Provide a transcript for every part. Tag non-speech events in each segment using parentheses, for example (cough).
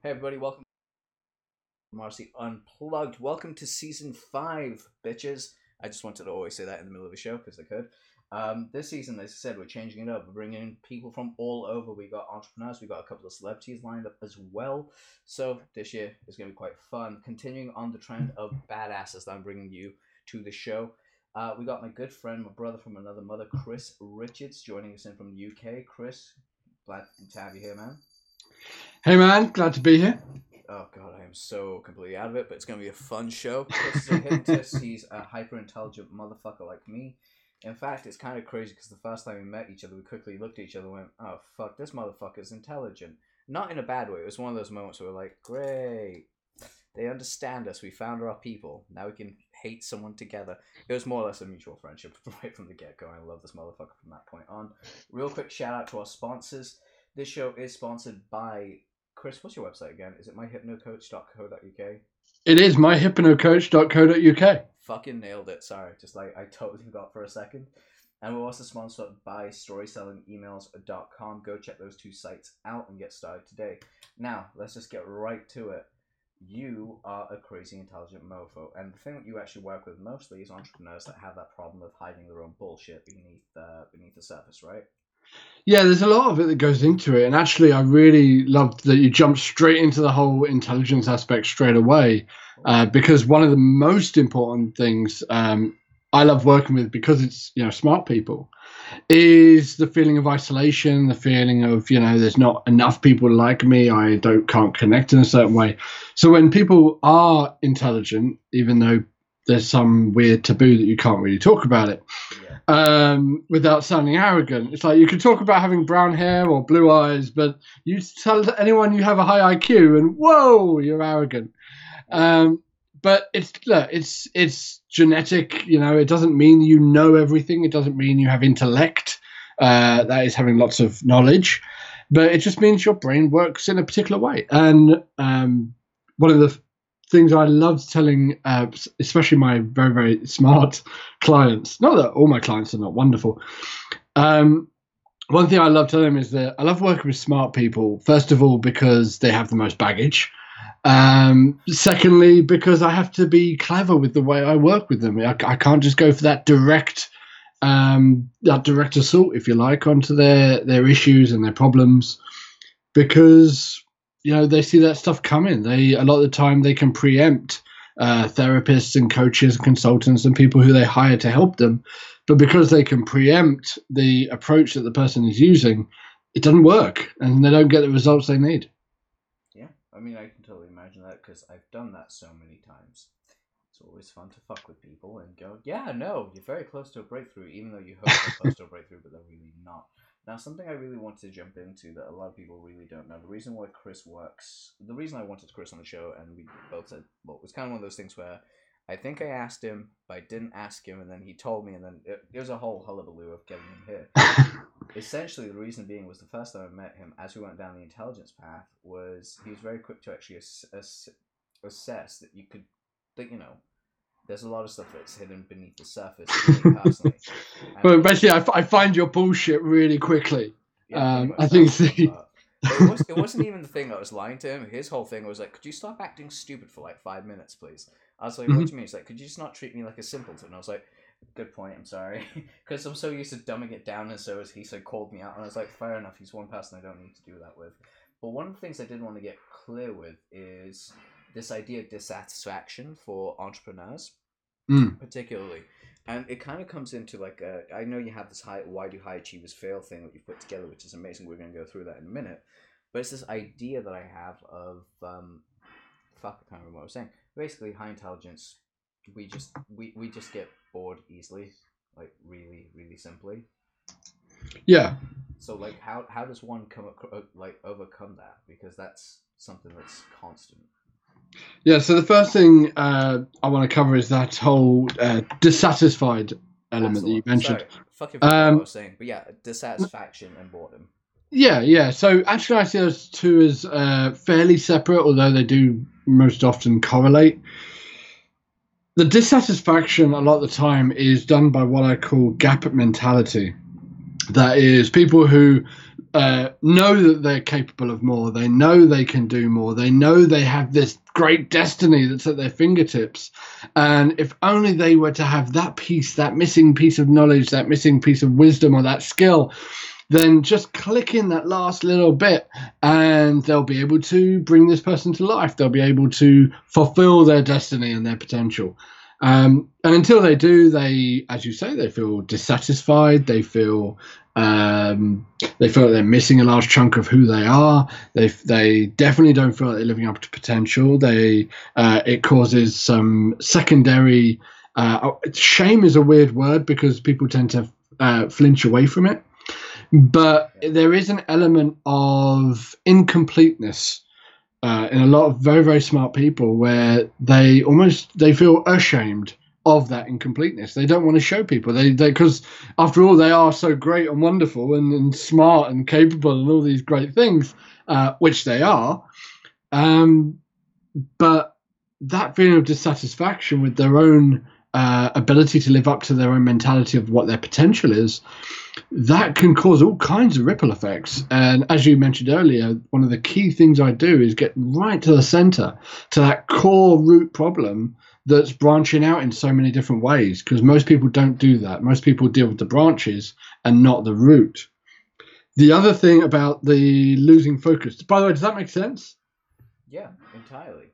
Hey everybody, welcome to Marcy Unplugged. Welcome to season five, bitches. I just wanted to always say that in the middle of the show because I could. Um, this season, as I said, we're changing it up. We're bringing in people from all over. We got entrepreneurs. We got a couple of celebrities lined up as well. So this year is going to be quite fun. Continuing on the trend of badasses that I'm bringing you to the show. Uh, we got my good friend, my brother from another mother, Chris Richards, joining us in from the UK. Chris, glad to have you here, man. Hey man, glad to be here. Oh god, I am so completely out of it, but it's gonna be a fun show. Chris is a hypnotist. (laughs) He's a hyper intelligent motherfucker like me. In fact, it's kind of crazy because the first time we met each other, we quickly looked at each other and went, "Oh fuck, this motherfucker's intelligent." Not in a bad way. It was one of those moments where we're like, "Great, they understand us. We found our people. Now we can hate someone together." It was more or less a mutual friendship (laughs) right from the get go. I love this motherfucker from that point on. Real quick shout out to our sponsors. This show is sponsored by Chris. What's your website again? Is it myhypnocoach.co.uk? It is myhypnocoach.co.uk. Fucking nailed it. Sorry, just like I totally forgot for a second. And we're also sponsored by storytellingemails.com. Go check those two sites out and get started today. Now, let's just get right to it. You are a crazy intelligent mofo, and the thing that you actually work with mostly is entrepreneurs that have that problem of hiding their own bullshit beneath uh, beneath the surface, right? Yeah, there's a lot of it that goes into it, and actually, I really loved that you jumped straight into the whole intelligence aspect straight away, uh, because one of the most important things um, I love working with, because it's you know smart people, is the feeling of isolation, the feeling of you know there's not enough people like me, I don't can't connect in a certain way. So when people are intelligent, even though there's some weird taboo that you can't really talk about it. Um, without sounding arrogant. It's like you can talk about having brown hair or blue eyes, but you tell anyone you have a high IQ, and whoa, you're arrogant. Um, but it's look, it's it's genetic. You know, it doesn't mean you know everything. It doesn't mean you have intellect. Uh, that is having lots of knowledge, but it just means your brain works in a particular way. And um, one of the things I love telling, uh, especially my very very smart (laughs) clients. Not that all my clients are not wonderful. Um, one thing I love telling them is that I love working with smart people. First of all, because they have the most baggage. Um, secondly, because I have to be clever with the way I work with them. I, I can't just go for that direct, um, that direct assault, if you like, onto their their issues and their problems, because you know they see that stuff coming. They a lot of the time they can preempt uh, therapists and coaches and consultants and people who they hire to help them, but because they can preempt the approach that the person is using, it doesn't work and they don't get the results they need. Yeah, I mean, I can totally imagine that because I've done that so many times. It's always fun to fuck with people and go, yeah, no, you're very close to a breakthrough, even though you hope they're close to a breakthrough, but they're really not. Now, something I really wanted to jump into that a lot of people really don't know. The reason why Chris works, the reason I wanted Chris on the show, and we both said, well, it was kind of one of those things where I think I asked him, but I didn't ask him, and then he told me, and then it, it was a whole hullabaloo of getting him here. (laughs) Essentially, the reason being was the first time I met him, as we went down the intelligence path, was he was very quick to actually ass- ass- assess that you could, that you know, there's a lot of stuff that's hidden beneath the surface. for me personally. (laughs) And- basically, I, f- I find your bullshit really quickly. Yeah, Um, I think the-. But it, was, it wasn't even the thing that was lying to him. His whole thing was like, "Could you stop acting stupid for like five minutes, please?" I was like, "What do you mean?" He's like, "Could you just not treat me like a simpleton?" I was like, "Good point. I'm sorry, (laughs) because I'm so used to dumbing it down, and so as he said, called me out, and I was like, fair enough. He's one person I don't need to do that with." But one of the things I did want to get clear with is this idea of dissatisfaction for entrepreneurs Mm. particularly. And it kind of comes into like a, I know you have this high why do high achievers fail thing that you've put together, which is amazing. We're going to go through that in a minute. But it's this idea that I have of um, fuck, I can't remember what I was saying. Basically, high intelligence, we just we, we just get bored easily, like really really simply. Yeah. So like, how how does one come acro- like overcome that? Because that's something that's constant. Yeah, so the first thing uh, I want to cover is that whole uh, dissatisfied element that you mentioned. Sorry, fucking forgot what I Um, was saying. But yeah, dissatisfaction and boredom. Yeah, yeah. So actually, I see those two as uh, fairly separate, although they do most often correlate. The dissatisfaction, a lot of the time, is done by what I call gap mentality. That is, people who uh, know that they're capable of more. They know they can do more. They know they have this great destiny that's at their fingertips. And if only they were to have that piece, that missing piece of knowledge, that missing piece of wisdom or that skill, then just click in that last little bit and they'll be able to bring this person to life. They'll be able to fulfill their destiny and their potential. Um, and until they do, they, as you say, they feel dissatisfied. They feel um, they feel like they're missing a large chunk of who they are. They they definitely don't feel like they're living up to potential. They uh, it causes some secondary uh, shame is a weird word because people tend to uh, flinch away from it. But there is an element of incompleteness uh, in a lot of very very smart people where they almost they feel ashamed of that incompleteness. They don't want to show people they because after all they are so great and wonderful and, and smart and capable and all these great things, uh, which they are. Um, but that feeling of dissatisfaction with their own uh, ability to live up to their own mentality of what their potential is, that can cause all kinds of ripple effects. And as you mentioned earlier, one of the key things I do is get right to the center, to that core root problem that's branching out in so many different ways. Because most people don't do that. Most people deal with the branches and not the root. The other thing about the losing focus, by the way, does that make sense? Yeah, entirely.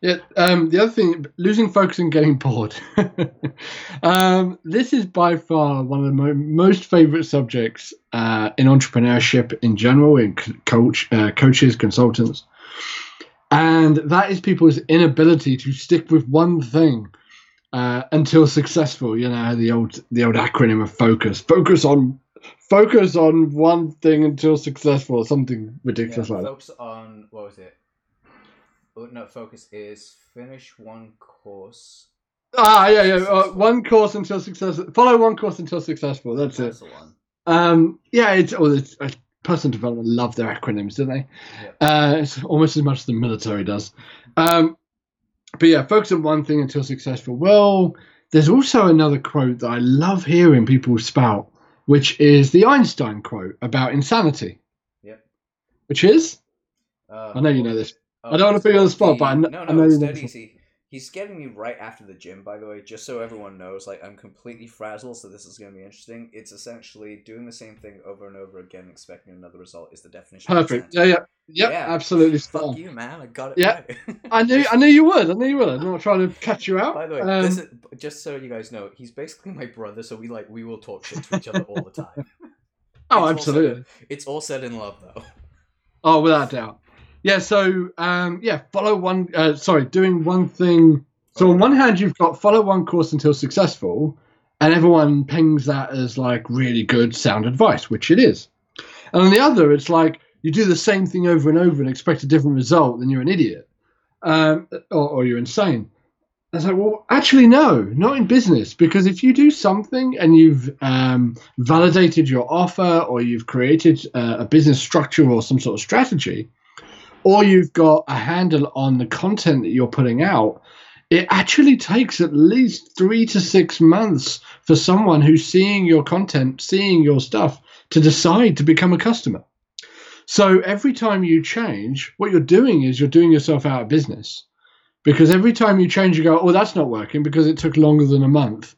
Yeah. Um, the other thing, losing focus and getting bored. (laughs) um, this is by far one of the mo- most favorite subjects uh, in entrepreneurship in general, in coach, uh, coaches, consultants, and that is people's inability to stick with one thing uh, until successful. You know the old the old acronym of focus. Focus on focus on one thing until successful, or something ridiculous yeah, like focus on what was it? Oh, no, focus is finish one course. Ah, yeah, yeah. Uh, one course until successful. Follow one course until successful. That's, That's it. the one. Um, yeah, it's, oh, it's uh, personal development love their acronyms, don't they? Yeah. Uh, it's almost as much as the military does. Um, but yeah, focus on one thing until successful. Well, there's also another quote that I love hearing people spout, which is the Einstein quote about insanity. Yep. Which is, Uh, I know you know this. It? I don't wanna it's put you on the spot, but I kn- no, I no, know it's dead easy. He's getting me right after the gym, by the way, just so everyone knows. Like, I'm completely frazzled, so this is going to be interesting. It's essentially doing the same thing over and over again, expecting another result. Is the definition. Perfect. Yeah, yeah, yep, Yeah. absolutely Fuck you, man! I got it. Yeah. right. I knew, I knew you would. I knew you would. I'm not (laughs) trying to catch you out. By the way, Um, this is, just so you guys know, he's basically my brother, so we like we will talk shit to each other all the time. (laughs) oh, it's absolutely. It's all said in love, though. Oh, without doubt. Yeah. So, um, yeah, follow one. Uh, sorry, doing one thing. So on one hand, you've got follow one course until successful, and everyone pings that as like really good sound advice, which it is. And on the other, it's like you do the same thing over and over and expect a different result, then you're an idiot, um, or, or you're insane. I was like, well, actually, no, not in business, because if you do something and you've um, validated your offer, or you've created uh, a business structure or some sort of strategy, or you've got a handle on the content that you're putting out, it actually takes at least three to six months for someone who's seeing your content, seeing your stuff, to decide to become a customer. So every time you change, what you're doing is you're doing yourself out of business. Because every time you change, you go, oh, that's not working because it took longer than a month.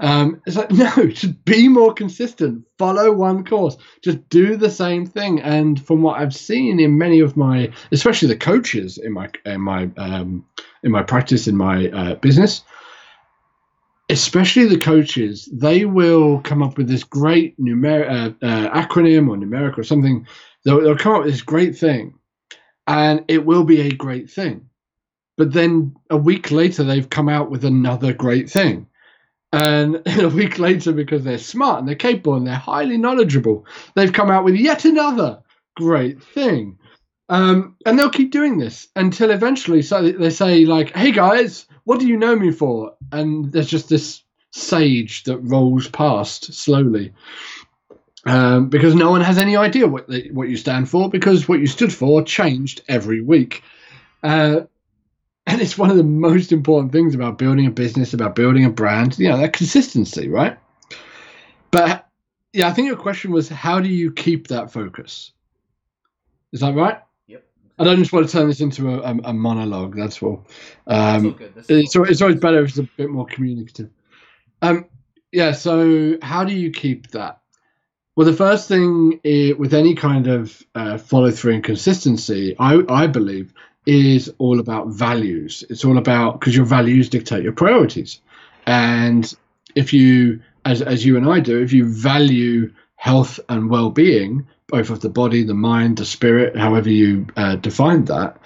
Um, it's like, (laughs) no, just be more consistent. Follow one course. Just do the same thing. And from what I've seen in many of my, especially the coaches in my in my um, in my practice in my uh, business, especially the coaches, they will come up with this great uh, uh, acronym or numeric or something. They'll, they'll come up with this great thing, and it will be a great thing. But then a week later, they've come out with another great thing. And (laughs) a week later, because they're smart and they're capable and they're highly knowledgeable, they've come out with yet another great thing. Um, and they'll keep doing this until eventually so they say, like, hey guys, what do you know me for? And there's just this sage that rolls past slowly. Um, because no one has any idea what the, what you stand for, because what you stood for changed every week. Uh, and it's one of the most important things about building a business, about building a brand, you know, that consistency, right? But yeah, I think your question was how do you keep that focus? Is that right? Yep. I don't just want to turn this into a, a, a monologue. That's all. That's Um, all good. This it's, all al- it's always better if it's a bit more communicative. Um, yeah. So how do you keep that? Well, the first thing i with any kind of uh, follow through and consistency, I, I believe, is all about values. It's all about because your values dictate your priorities, and if you, as as you and I do, if you value health and well being, both of the body, the mind, the spirit, however you uh, define that,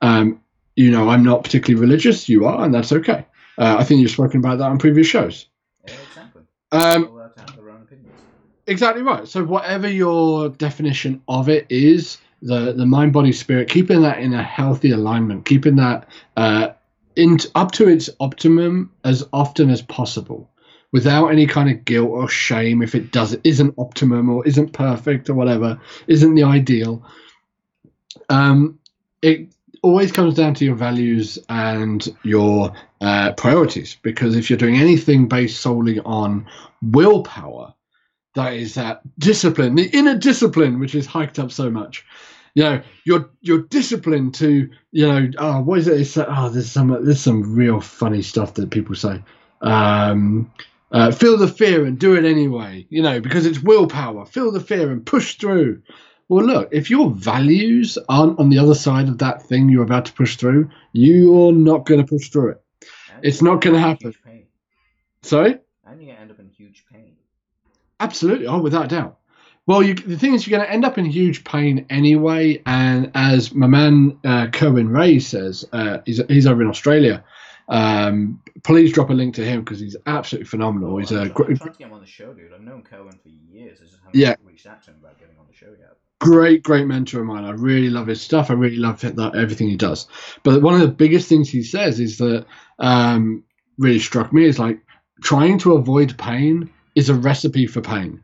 um, you know, I'm not particularly religious. You are, and that's okay. Uh, I think you've spoken about that on previous shows. Yeah, exactly. Um, People allowed to have their own opinions. exactly right. So whatever your definition of it is, the the mind, body, spirit, keeping that in a healthy alignment, keeping that uh, in up to its optimum as often as possible, without any kind of guilt or shame if it does isn't optimum or isn't perfect or whatever, isn't the ideal. Um, it always comes down to your values and your uh, priorities because if you're doing anything based solely on willpower that is that discipline the inner discipline which is hiked up so much you know your your discipline to you know oh what is it it's, oh there's some there's some real funny stuff that people say um uh, feel the fear and do it anyway you know because it's willpower feel the fear and push through well look if your values aren't on the other side of that thing you're about to push through you're not going to push through it It's not up in happen. sorry And gonna end up in huge pain. Absolutely. Oh, without a doubt. Well, you, the thing is, you're going to end up in huge pain anyway. And as my man uh, Kerwin Rae says, uh, he's, he's over in Australia. Um, please drop a link to him because he's absolutely phenomenal. He's I'm, a try- I'm great, trying to get him on the show, dude. I've known Cohen for years. I just haven't Yeah. reached out to him about getting on the show yet. great, great mentor of mine. I really love his stuff. I really love that, everything he does. But one of the biggest things he says is that um, really struck me is like trying to avoid pain is a recipe for pain.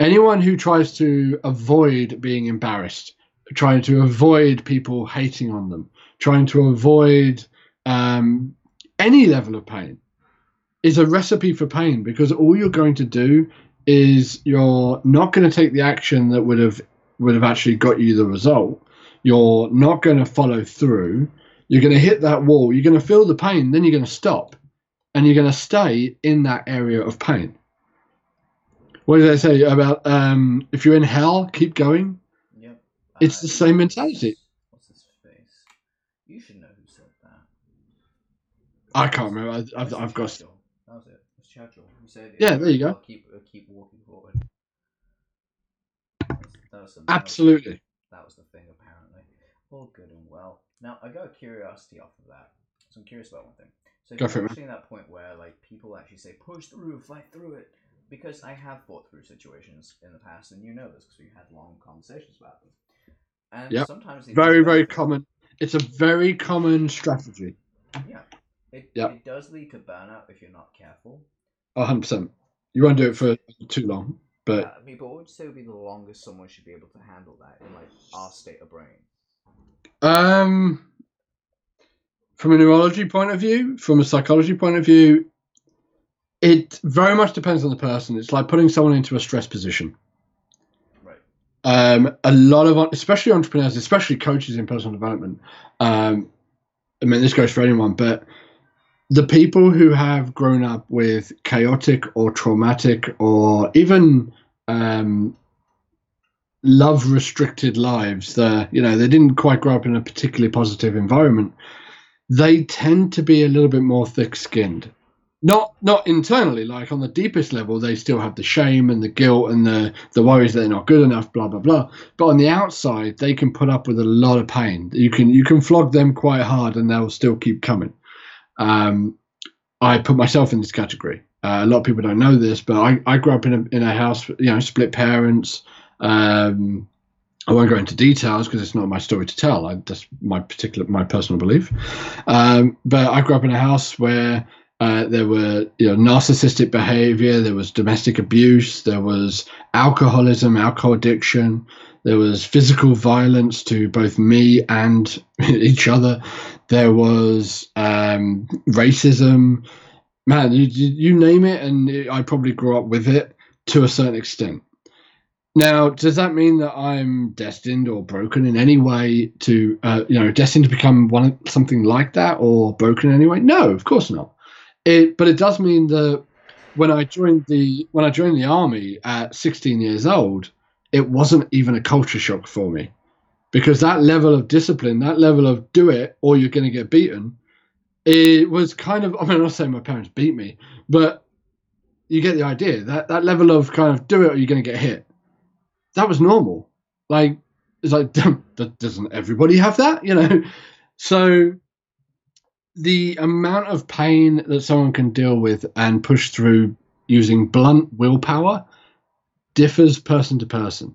Anyone who tries to avoid being embarrassed, trying to avoid people hating on them, trying to avoid um, any level of pain is a recipe for pain because all you're going to do is you're not going to take the action that would have would have actually got you the result. You're not going to follow through. You're going to hit that wall. You're going to feel the pain. Then you're going to stop, and you're going to stay in that area of pain. What did I say about um, if you're in hell, keep going? Yep. It's the same mentality. What's his face? You should know who said that. I can't remember. I, I've, I've got. That was it. It was Churchill. Said, Yeah, there you go. Keep, uh, keep walking forward. That was, that was some- that was- Absolutely. That was the thing, apparently. All good and well. Now, I got a curiosity off of that. So I'm curious about one thing. So Go you're for it, man. actually in that point where like people actually say, push through, fight through it. Because I have fought through situations in the past, and you know this because we had long conversations about them. And Yep. sometimes Very, very benefit. common. It's a very common strategy. Yeah. It, Yep. it does lead to burnout if you're not careful. 100%. You won't do it for too long, but I mean, but what would you say would be the longest someone should be able to handle that in like our state of brain? Um, from a neurology point of view, from a psychology point of view, it very much depends on the person. It's like putting someone into a stress position. Right. Um, a lot of, especially entrepreneurs, especially coaches in personal development. Um, I mean, this goes for anyone, but the people who have grown up with chaotic or traumatic or even um, love restricted lives, the you know they didn't quite grow up in a particularly positive environment. They tend to be a little bit more thick-skinned. Not not internally, like on the deepest level, they still have the shame and the guilt and the the worries that they're not good enough, blah blah blah. But on the outside, they can put up with a lot of pain. You can you can flog them quite hard, and they'll still keep coming. Um, I put myself in this category. Uh, a lot of people don't know this, but I, I grew up in a in a house, you know, split parents. Um, I won't go into details because it's not my story to tell. I, that's my particular my personal belief. Um, but I grew up in a house where uh, there were you know narcissistic behavior, there was domestic abuse, there was alcoholism, alcohol addiction, there was physical violence to both me and (laughs) each other. There was um, racism. Man, you, you name it, and I probably grew up with it to a certain extent. Now, does that mean that I'm destined or broken in any way to, uh, you know, destined to become one something like that or broken in any way? No, of course not. It, but it does mean that when I joined the when I joined the army at 16 years old, it wasn't even a culture shock for me, because that level of discipline, that level of do it or you're going to get beaten, it was kind of. I mean, I'm not saying my parents beat me, but you get the idea. That that level of kind of do it or you're going to get hit that was normal. Like it's like (laughs) doesn't everybody have that, you know? So the amount of pain that someone can deal with and push through using blunt willpower differs person to person.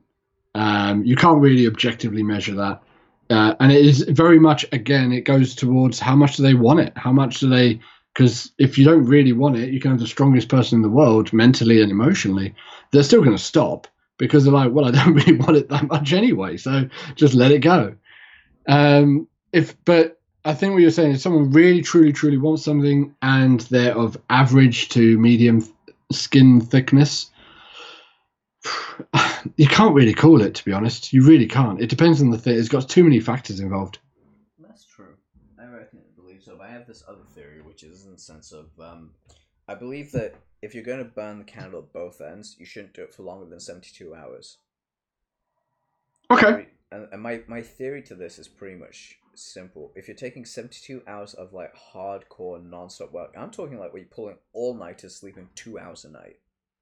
Um, you can't really objectively measure that. Uh, and it is very much, again, it goes towards how much do they want it? How much do they, because if you don't really want it, you can have the strongest person in the world mentally and emotionally. They're still going to stop because they're like, well, I (laughs) don't really want it that much anyway, so just let it go. Um, if but I think what you're saying is someone really, truly, truly wants something and they're of average to medium skin thickness. (sighs) You can't really call it, to be honest. You really can't. It depends on the thing. It's got too many factors involved. That's true. I reckon I believe so. But I have this other theory, which is in the sense of um, I believe that if you're going to burn the candle at both ends, you shouldn't do it for longer than 72 hours. Okay. And, and my, my theory to this is pretty much simple. If you're taking 72 hours of like hardcore non-stop work, I'm talking like where you're pulling all nighters, sleeping two hours a night,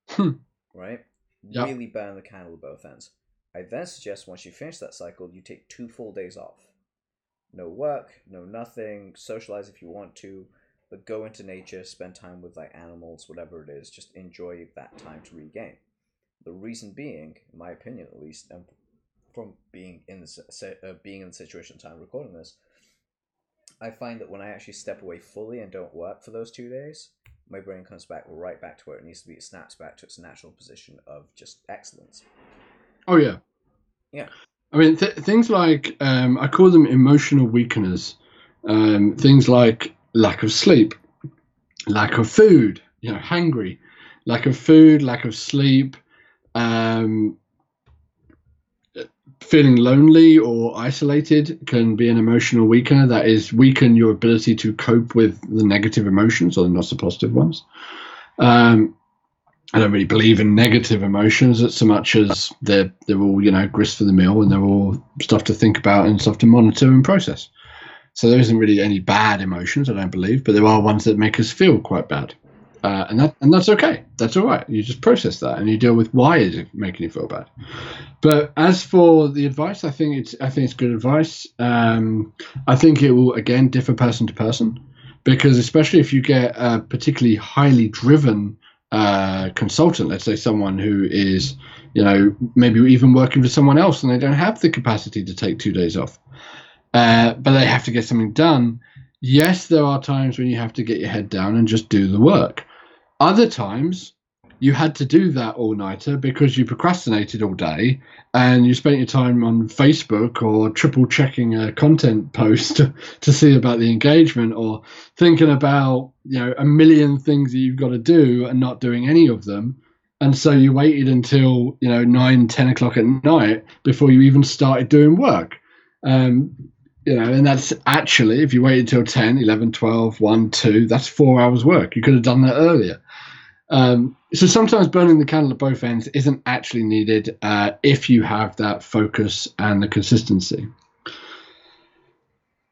Hmm. right? Yep. Really burn the candle at both ends. I then suggest once you finish that cycle, you take two full days off. No work, no nothing, socialize if you want to, but go into nature, spend time with like animals, whatever it is, just enjoy that time to regain. The reason being, in my opinion at least, and from being in the uh, being in the situation time recording this, I find that when I actually step away fully and don't work for those two days, my brain comes back right back to where it needs to be. It snaps back to its natural position of just excellence. Oh yeah. Yeah. I mean, th- things like um, I call them emotional weakeners. Um, things like lack of sleep, lack of food, you know, hungry, lack of food, lack of sleep, um, feeling lonely or isolated can be an emotional weakener that is weaken your ability to cope with the negative emotions or not the positive ones. Um, I don't really believe in negative emotions so much as they're they're all you know grist for the mill and they're all stuff to think about and stuff to monitor and process. So there isn't really any bad emotions, I don't believe, but there are ones that make us feel quite bad, uh, and that and that's okay. That's all right. You just process that and you deal with why is it making you feel bad. But as for the advice, I think it's I think it's good advice. Um, I think it will again differ person to person, because especially if you get a particularly highly driven uh, consultant, let's say someone who is, you know, maybe even working for someone else and they don't have the capacity to take two days off uh, but they have to get something done. Yes, there are times when you have to get your head down and just do the work. Other times, you had to do that all nighter because you procrastinated all day and you spent your time on Facebook or triple checking a content (laughs) post to, see about the engagement or thinking about you know a million things that you've got to do and not doing any of them and so you waited until you know 9 10 o'clock at night before you even started doing work um, you know, and that's actually, if you waited until 10, 11, 12, 1, 2, that's four hours work. You could have done that earlier. Um, so sometimes burning the candle at both ends isn't actually needed uh, if you have that focus and the consistency.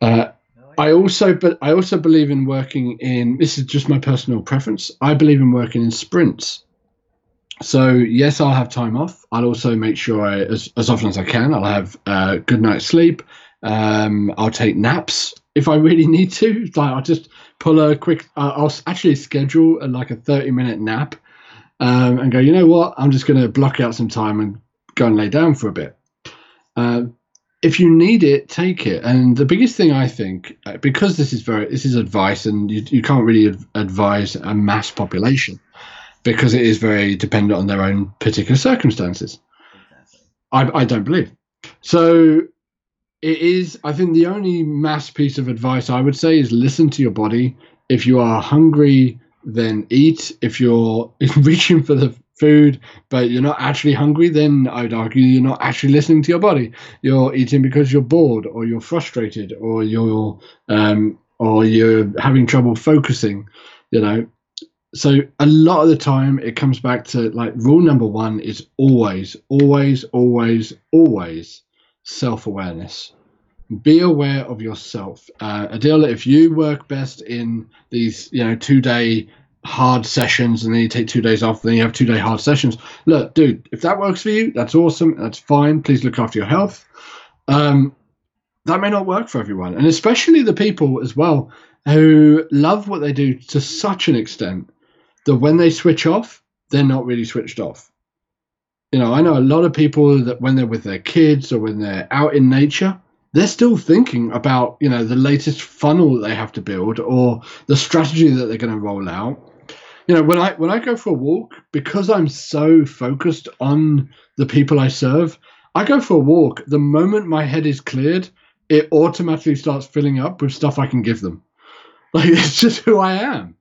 Uh, I also, but I also believe in working in. This is just my personal preference. I believe in working in sprints. So yes, I'll have time off. I'll also make sure I, as as often as I can, I'll have a uh, good night's sleep. Um, I'll take naps if I really need to. Like I'll just pull a quick. Uh, I'll actually schedule a, like a thirty-minute nap, um, and go. You know what? I'm just going to block out some time and go and lay down for a bit. Uh, if you need it, take it. And the biggest thing I think, uh, because this is very, this is advice, and you, you can't really advise a mass population because it is very dependent on their own particular circumstances. Exactly. I, I don't believe. So it is i think the only mass piece of advice i would say is listen to your body if you are hungry then eat if you're (laughs) reaching for the food, but you're not actually hungry, then I'd argue you're not actually listening to your body. You're eating because you're bored, or you're frustrated, or you're um, or you're having trouble focusing. You know, so a lot of the time it comes back to like rule number one is always, always, always, always self awareness. Be aware of yourself. Uh, Adil, if you work best in these, you know, two day hard sessions and then you take two days off, then you have two day hard sessions. Look, dude, if that works for you, that's awesome. That's fine. Please look after your health. Um, that may not work for everyone, and especially the people as well who love what they do to such an extent that when they switch off, they're not really switched off. You know, I know a lot of people that when they're with their kids or when they're out in nature, they're still thinking about, you know, the latest funnel that they have to build or the strategy that they're going to roll out. You know, when I when I go for a walk, because I'm so focused on the people I serve, I go for a walk. The moment my head is cleared, it automatically starts filling up with stuff I can give them. (laughs) Like it's just who I am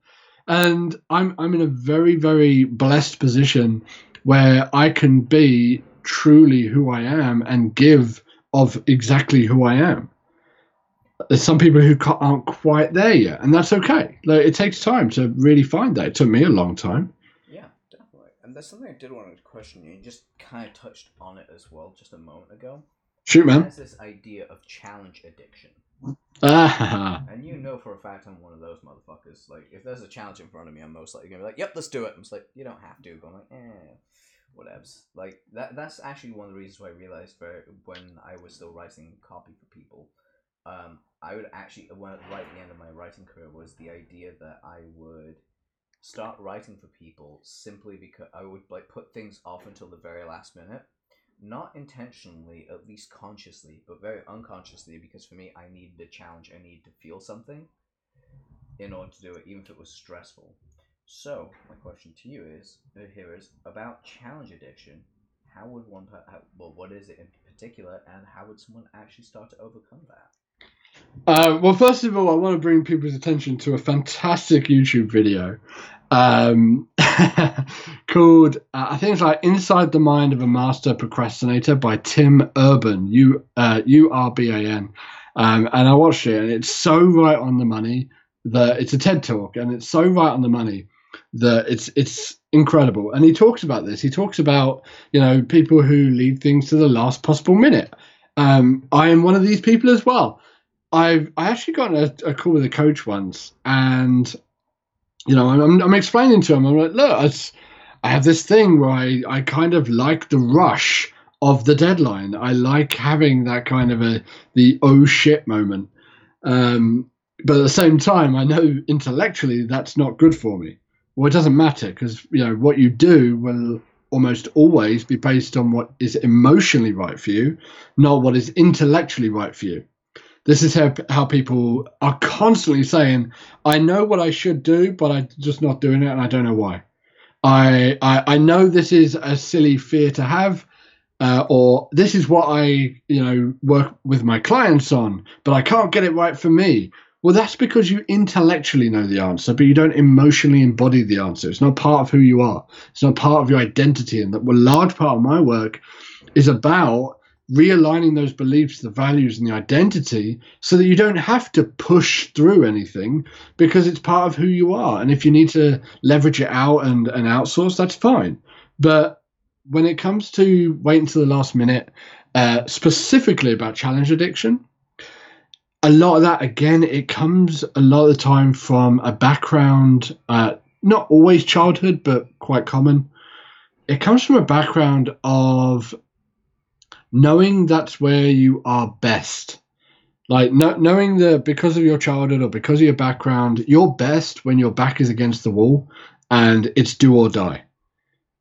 and I'm I'm in a very very blessed position where I can be truly who I am and give of exactly who I am. There's some people who aren't quite there yet, and that's okay. Like it takes time to really find that. It took me a long time. Yeah, definitely. And there's something I did want to question you. You just kind of touched on it as well just a moment ago. Shoot, man. There's this idea of challenge addiction. Ah. And you know for a fact I'm one of those motherfuckers. Like, if there's a challenge in front of me, I'm most likely gonna be like, "Yep, let's do it." I'm just like, "You don't have to," but I'm like, "Eh, whatevs." Like that. That's actually one of the reasons why I realized for when I was still writing copy for people, um, I would actually when right at the end of my writing career was the idea that I would start writing for people simply because I would like put things off until the very last minute not intentionally, at least consciously, but very unconsciously, because for me, I needed a challenge. I needed to feel something in order to do it, even if it was stressful. So, my question to you is uh, here is about challenge addiction. How would one, how, well, what is it in particular, and how would someone actually start to overcome that? Uh, well, first of all, I want to bring people's attention to a fantastic YouTube video um, (laughs) called, uh, I think it's like Inside the Mind of a Master Procrastinator by Tim Urban, U uh, U R B A N. Um, and I watched it, and it's so right on the money that it's a TED talk, and it's so right on the money that it's it's incredible. And he talks about this. He talks about you know people who leave things to the last possible minute. Um, I am one of these people as well. I've I actually got a, a call with a coach once, and you know, I'm, I'm explaining to him, I'm like, look, I, I have this thing where I, I kind of like the rush of the deadline. I like having that kind of a the oh shit moment. Um, but at the same time, I know intellectually that's not good for me. Well, it doesn't matter because you know what you do will almost always be based on what is emotionally right for you, not what is intellectually right for you. This is how how people are constantly saying, "I know what I should do, but I'm just not doing it, and I don't know why." I I, I know this is a silly fear to have, uh, or this is what I you know work with my clients on, but I can't get it right for me. Well, that's because you intellectually know the answer, but you don't emotionally embody the answer. It's not part of who you are. It's not part of your identity, and that a large part of my work is about realigning those beliefs, the values, and the identity so that you don't have to push through anything because it's part of who you are. And if you need to leverage it out and, and outsource, that's fine. But when it comes to waiting to the last minute, uh, specifically about challenge addiction, a lot of that, again, it comes a lot of the time from a background, uh, not always childhood, but quite common. It comes from a background of knowing that's where you are best. Like no, knowing that because of your childhood or because of your background, you're best when your back is against the wall and it's do or die.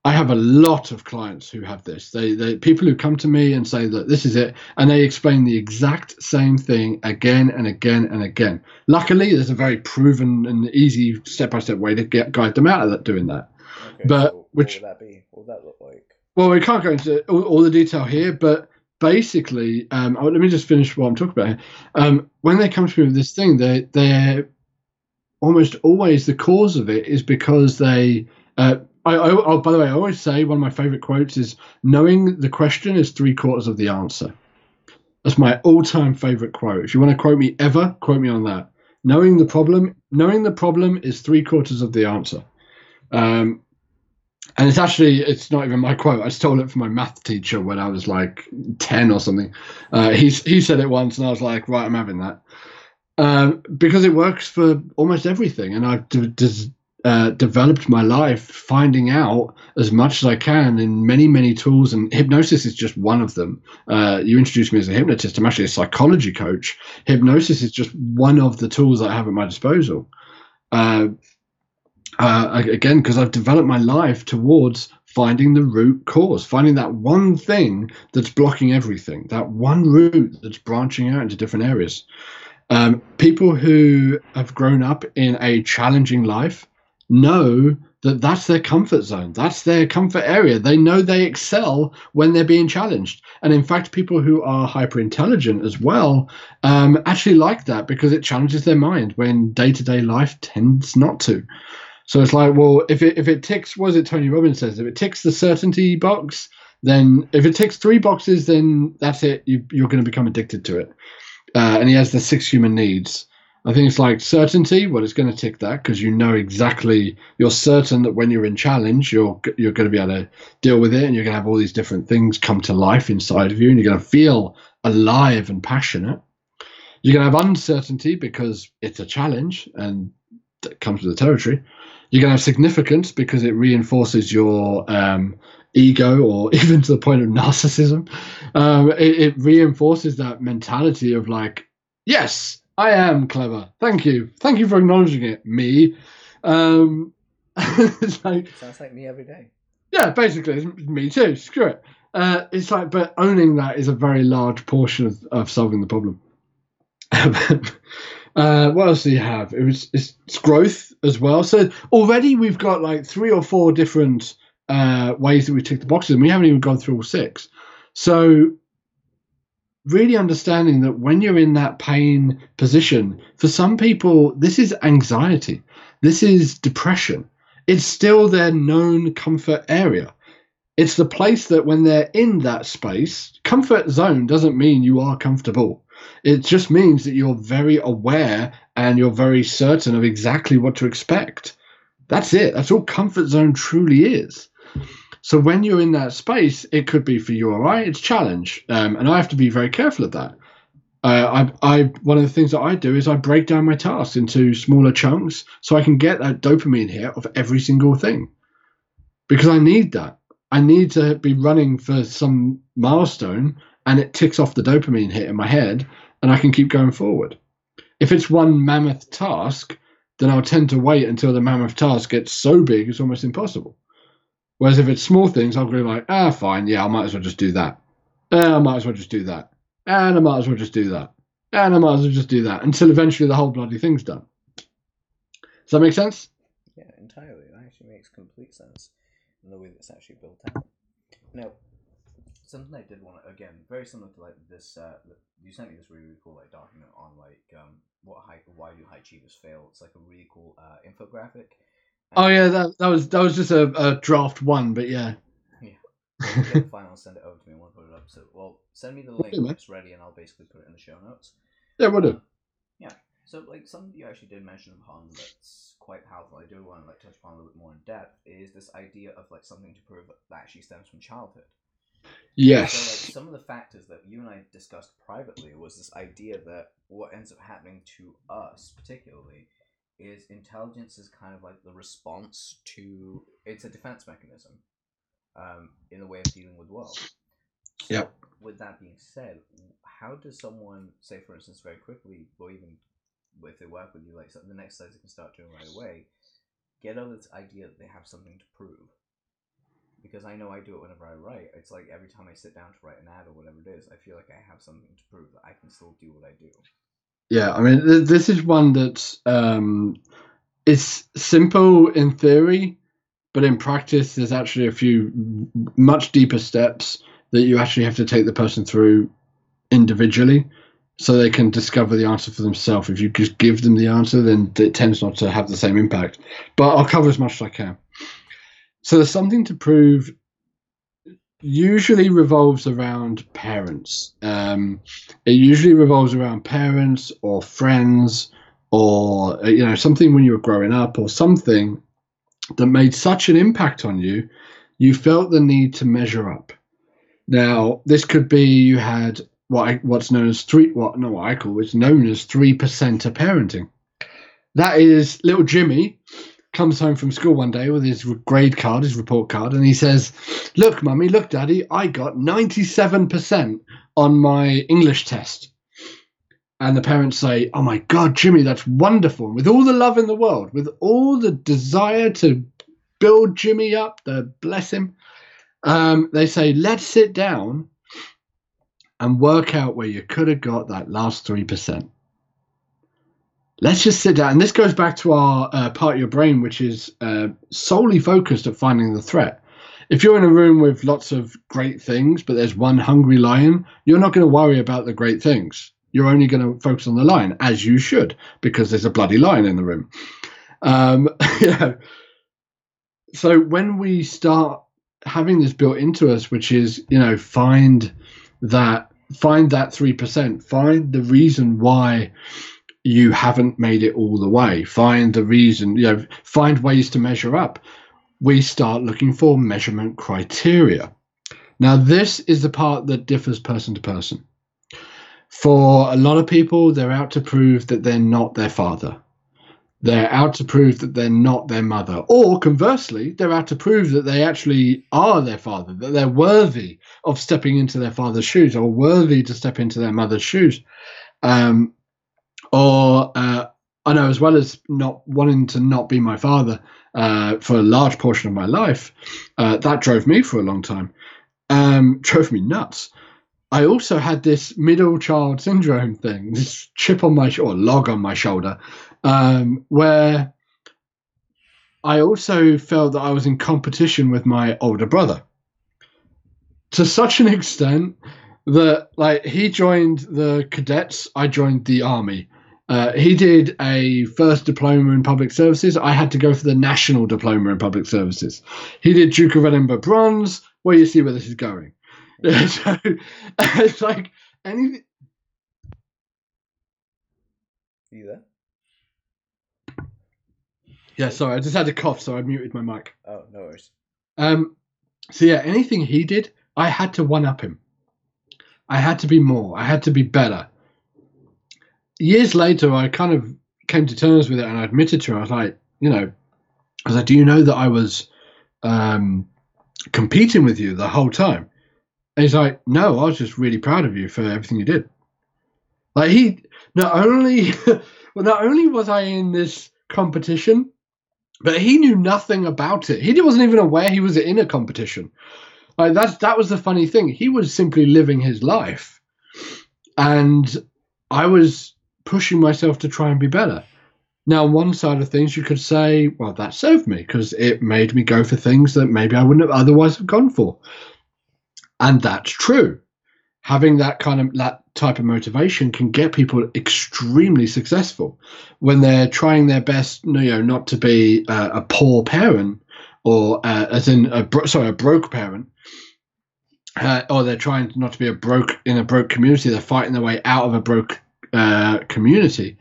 I have a lot of clients who have this. They, they people who come to me and say that this is it, and they explain the exact same thing again and again and again. Luckily, there's a very proven and easy step-by-step way to get guide them out of that doing that. Okay, But so which- what would that be? What would that look like? Well, we can't go into all, all the detail here, but basically, um, oh, let me just finish what I'm talking about here. Um, when they come to me with this thing, they they're almost always the cause of it is because they uh, I, I, oh, by the way, I always say one of my favorite quotes is knowing the question is three quarters of the answer. That's my all-time favorite quote. If you want to quote me ever, quote me on that. Knowing the problem, knowing the problem is three quarters of the answer. Um, and it's actually it's not even my quote. I stole it from my math teacher when I was like ten or something. Uh, he he said it once, and I was like, right, I'm having that um, because it works for almost everything. And I've d- d- uh, developed my life finding out as much as I can in many, many tools, and hypnosis is just one of them. Uh, you introduced me as a hypnotist. I'm actually a psychology coach. Hypnosis is just one of the tools I have at my disposal. Uh, uh, again, because I've developed my life towards finding the root cause, finding that one thing that's blocking everything, that one root that's branching out into different areas. Um, people who have grown up in a challenging life know that that's their comfort zone. That's their comfort area. They know they excel when they're being challenged. And in fact, people who are hyper intelligent as well um, actually like that because it challenges their mind when day to day life tends not to. So it's like, well, if it if it ticks, what is it Tony Robbins says? If it ticks the certainty box, then if it ticks three boxes, then that's it. You, you're going to become addicted to it. Uh, and he has the six human needs. I think it's like certainty. Well, it's going to tick that because you know exactly. You're certain that when you're in challenge, you're you're going to be able to deal with it, and you're going to have all these different things come to life inside of you, and you're going to feel alive and passionate. You're going to have uncertainty because it's a challenge, and that comes with the territory. You're going to have significance because it reinforces your um, ego or (laughs) even to the point of narcissism. Um, it, it reinforces that mentality of like, yes, I am clever. Thank you. Thank you for acknowledging it, me. Um, (laughs) it's like, Sounds like me every day. Yeah, basically, me too. Screw it. Uh, it's like, but owning that is a very large portion of, of solving the problem. (laughs) uh, what else do you have? It was it's, it's, growth as well. So already we've got like three or four different uh, ways that we tick the boxes, and we haven't even gone through all six. So really understanding that when you're in that pain position, for some people, this is anxiety, this is depression. It's still their known comfort area. It's the place that when they're in that space, comfort zone doesn't mean you are comfortable. It just means that you're very aware and you're very certain of exactly what to expect. That's it. That's all comfort zone truly is. So when you're in that space, it could be for you or I, it's challenge, um, and I have to be very careful of that. Uh, I, I, one of the things that I do is I break down my tasks into smaller chunks so I can get that dopamine hit of every single thing, because I need that. I need to be running for some milestone, and it ticks off the dopamine hit in my head, and I can keep going forward. If it's one mammoth task, then I'll tend to wait until the mammoth task gets so big it's almost impossible. Whereas if it's small things, I'll be like, ah, fine, yeah, I might as well just do that. And I might as well just do that. And I might as well just do that. And I might as well just do that until eventually the whole bloody thing's done. Does that make sense? Yeah, entirely. That actually makes complete sense in the way that's actually built out. Now, something I did want to, again, very similar to like this, uh, you sent me this really, really cool like document on like um, what high, why do high achievers fail. It's like a really cool uh, infographic Oh yeah, that that was that was just a, a draft one, but yeah. (laughs) Yeah. The final, send it over to me, and we'll put it up. So, well, send me the link when it's ready, and I'll basically put it in the show notes. Yeah, we'll do. Um, yeah. So, like something you actually did mention upon that's quite powerful. I do want to like touch upon a little bit more in depth. Is this idea of like something to prove that actually stems from childhood? Yes. So, like some of the factors that you and I discussed privately was this idea that what ends up happening to us, particularly, is intelligence is kind of like the response to it's a defense mechanism um, in the way of dealing with the world. So yep. With that being said, how does someone say, for instance, very quickly, or even if they work with you, like the next size they can start doing right away, get over this idea that they have something to prove? Because I know I do it whenever I write. It's like every time I sit down to write an ad or whatever it is, I feel like I have something to prove that I can still do what I do. Yeah, I mean, th- this is one that's um, simple in theory, but in practice, there's actually a few much deeper steps that you actually have to take the person through individually so they can discover the answer for themselves. If you just give them the answer, then it tends not to have the same impact. But I'll cover as much as I can. So there's something to prove. Usually revolves around parents. Um, it usually revolves around parents or friends or you know something when you were growing up or something that made such an impact on you, you felt the need to measure up. Now, this could be you had what I, what's known as three what no what I call it's known as three percent of parenting. That is little Jimmy comes home from school one day with his grade card, his report card, and he says, "Look, mummy, look, daddy, I got ninety-seven percent on my English test." And the parents say, "Oh my God, Jimmy, that's wonderful!" And with all the love in the world, with all the desire to build Jimmy up, to bless him, um, they say, "Let's sit down." and work out where you could have got that last 3%. Let's just sit down. And this goes back to our uh, part of your brain, which is uh, solely focused at finding the threat. If you're in a room with lots of great things, but there's one hungry lion, you're not going to worry about the great things. You're only going to focus on the lion, as you should, because there's a bloody lion in the room. Um, (laughs) know, so when we start having this built into us, which is, you know, find that find that 3%. Find the reason why you haven't made it all the way. Find the reason, you know, find ways to measure up. We start looking for measurement criteria. Now, this is the part that differs person to person. For a lot of people, they're out to prove that they're not their father. They're out to prove that they're not their mother. Or conversely, they're out to prove that they actually are their father, that they're worthy of stepping into their father's shoes or worthy to step into their mother's shoes. Um, or uh, I know, as well as not wanting to not be my father uh, for a large portion of my life, uh, that drove me for a long time, um, (laughs) drove me nuts. I also had this middle child syndrome thing, this chip on my or log on my shoulder, um, where I also felt that I was in competition with my older brother to such an (laughs) extent that like he joined the cadets, I joined the army. Uh, he did a first diploma in public services. I had to go for the national diploma in public services. He did Duke of Edinburgh bronze. Well, you see where this is going. (laughs) so it's like anything. You there? Yeah, sorry, I just had to cough, so I muted my mic. Oh, no worries. Um, so yeah, anything he did, I had to one up him. I had to be more. I had to be better. Years later, I kind of came to terms with it, and I admitted to him. I was like, you know, I was like, do you know that I was um, competing with you the whole time? And he's like, no, I was just really proud of you for everything you did. Like he, not only, (laughs) well, not only was I in this competition, but he knew nothing about it. He wasn't even aware he was in a competition. Like that's that was the funny thing. He was simply living his life, and I was pushing myself to try and be better. Now, on one side of things, you could say, well, that served me because it made me go for things that maybe I wouldn't have otherwise have gone for, and that's true. Having that kind of that type of motivation can get people extremely successful when they're trying their best, you know, not to be uh, a poor parent or uh, as in a bro- sorry a broke parent uh, or they're trying not to be a broke in a broke community they're fighting their way out of a broke uh, community.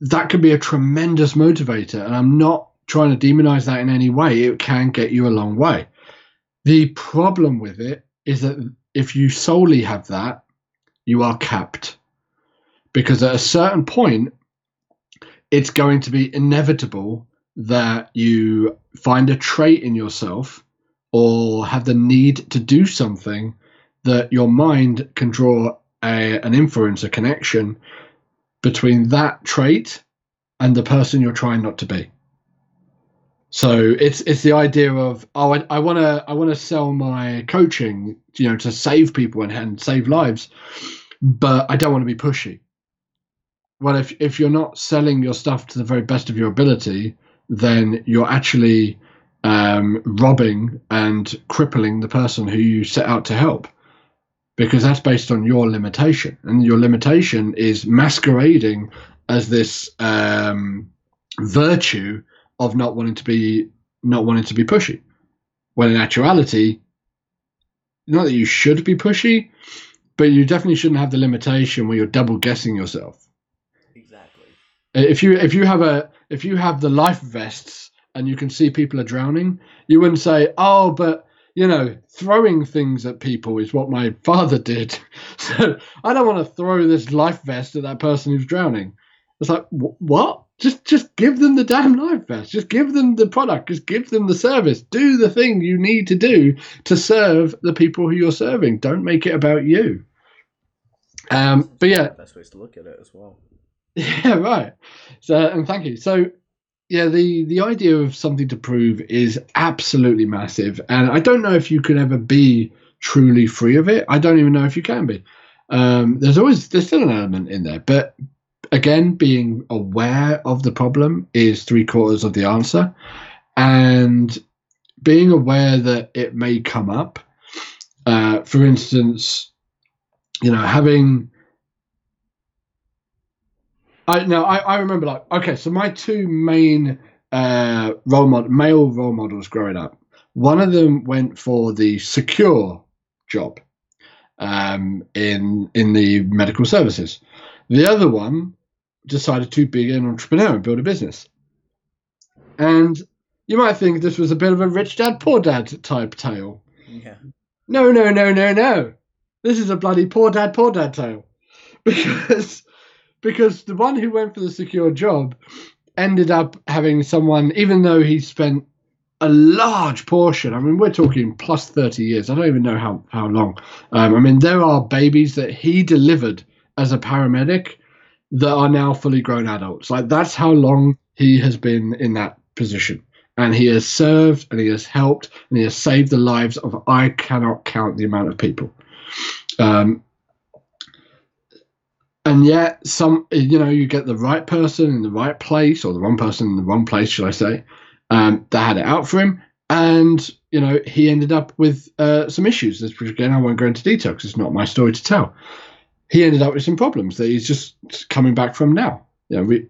That can be a tremendous motivator and i'm not trying to demonize that in any way. It can get you a long way. The problem with it is that if you solely have that you are capped. Because at a certain point it's going to be inevitable that you find a trait in yourself or have the need to do something that your mind can draw a, an inference, a connection between that trait and the person you're trying not to be. So it's it's the idea of oh I want to I want to sell my coaching you know to save people and, and save lives, but I don't want to be pushy. Well, if if you're not selling your stuff to the very best of your ability, then you're actually um, robbing and crippling the person who you set out to help because that's based on your limitation and your limitation is masquerading as this um, virtue of not wanting to be not wanting to be pushy. When in actuality, not that you should be pushy, but you definitely shouldn't have the limitation where you're double guessing yourself. Exactly. If you if you have a if you have the life vests and you can see people are drowning, you wouldn't say, "Oh, but you know, throwing things at people is what my (laughs) father did." So I don't want to throw this life vest at that person who's drowning. It's like wh- what? Just just give them the damn life vest. Just give them the product. Just give them the service. Do the thing you need to do to serve the people who you're serving. Don't make it about you. Um, but yeah, Best ways to look at it as well. (laughs) yeah, right. So, and thank you. So, yeah, the the idea of something to prove is absolutely massive, and I don't know if you can ever be truly free of it. I don't even know if you can be. Um, there's always there's still an element in there, but again, being aware of the problem is three quarters of the answer, and being aware that it may come up. Uh, for instance, you know, having I no, I, I remember like okay, so my two main uh, role mod male role models growing up. One of them went for the secure job um, in in the medical services. The other one decided to be an entrepreneur and build a business. And you might think this was a bit of a rich dad poor dad type tale. Yeah. No, no, no, no, no. This is a bloody poor dad, poor dad tale. (laughs) Because because the one who went for the secure job ended up having someone, even though he spent a large portion, I mean, we're talking plus 30 years. I don't even know how, how long. Um, I mean, there are babies that he delivered as a paramedic that are now fully grown adults. Like, that's how long he has been in that position and he has served and he has helped and he has saved the lives of I cannot count the amount of people. Um, and yet, some you know, you get the right person in the right place, or the wrong person in the wrong place, should I say? Um, that had it out for him, and you know, he ended up with uh, some issues. Again, I won't go into detail because it's not my story to tell. He ended up with some problems that he's just coming back from now. You know, we,